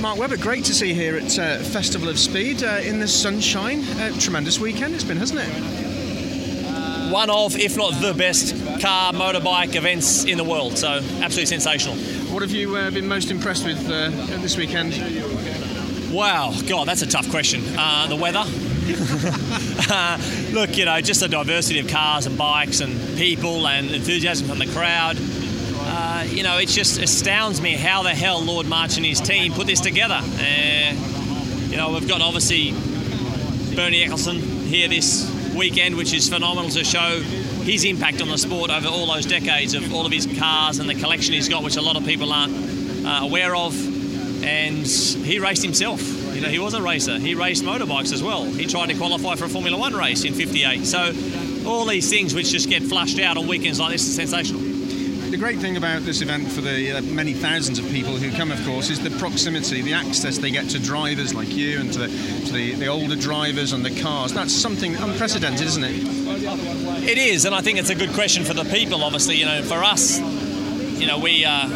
Mark Webber, great to see you here at uh, Festival of Speed uh, in the sunshine. Uh, tremendous weekend it's been, hasn't it? One of, if not the best car motorbike events in the world. So absolutely sensational. What have you uh, been most impressed with uh, this weekend? Wow, God, that's a tough question. Uh, the weather. look, you know, just the diversity of cars and bikes and people and enthusiasm from the crowd. Uh, you know, it just astounds me how the hell Lord March and his team put this together. Uh, you know, we've got obviously Bernie Ecclestone here this weekend, which is phenomenal to show his impact on the sport over all those decades of all of his cars and the collection he's got, which a lot of people aren't uh, aware of. And he raced himself. You know, he was a racer. He raced motorbikes as well. He tried to qualify for a Formula One race in '58. So all these things which just get flushed out on weekends like this is sensational the great thing about this event for the uh, many thousands of people who come, of course, is the proximity, the access they get to drivers like you and to the, to the, the older drivers and the cars. That's something unprecedented, isn't it? It is, and I think it's a good question for the people. Obviously, you know, for us, you know, we uh,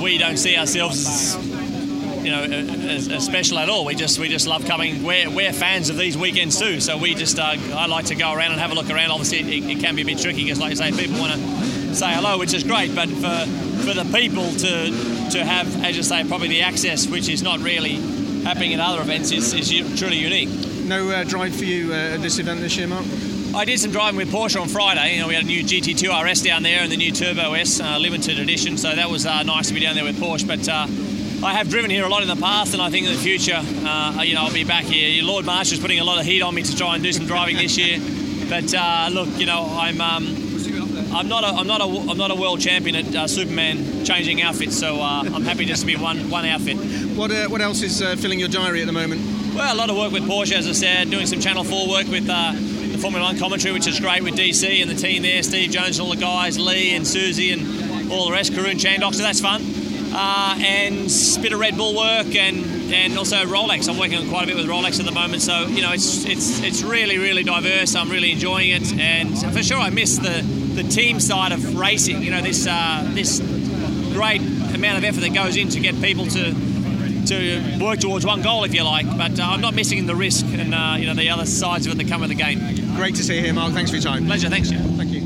we don't see ourselves as you know, as, as, special at all. We just we just love coming. We're, we're fans of these weekends too. So we just uh, I like to go around and have a look around. Obviously, it, it can be a bit tricky because, like you say, people want to say hello, which is great. But for for the people to to have, as you say, probably the access, which is not really happening at other events, is, is truly unique. No uh, drive for you uh, at this event this year, Mark. I did some driving with Porsche on Friday. You know, we had a new GT2 RS down there and the new Turbo S uh, limited edition, so that was uh, nice to be down there with Porsche. But uh, I have driven here a lot in the past, and I think in the future, uh, you know, I'll be back here. Lord March is putting a lot of heat on me to try and do some driving this year. But uh, look, you know, I'm. Um, I'm not a, I'm not a, I'm not a world champion at uh, Superman changing outfits, so uh, I'm happy just to be one one outfit. What uh, what else is uh, filling your diary at the moment? Well, a lot of work with Porsche, as I said, doing some Channel 4 work with uh, the Formula One commentary, which is great with DC and the team there, Steve Jones and all the guys, Lee and Susie and all the rest, Karun Chandhok, so that's fun. Uh, and a bit of Red Bull work and and also Rolex. I'm working on quite a bit with Rolex at the moment, so you know it's it's it's really really diverse. I'm really enjoying it, and for sure I miss the the team side of racing. You know, this uh, this great amount of effort that goes in to get people to to work towards one goal, if you like. But uh, I'm not missing the risk and uh, you know the other sides of it that come with the game. Great to see you here, Mark. Thanks for your time. Pleasure. Thanks, Thank you.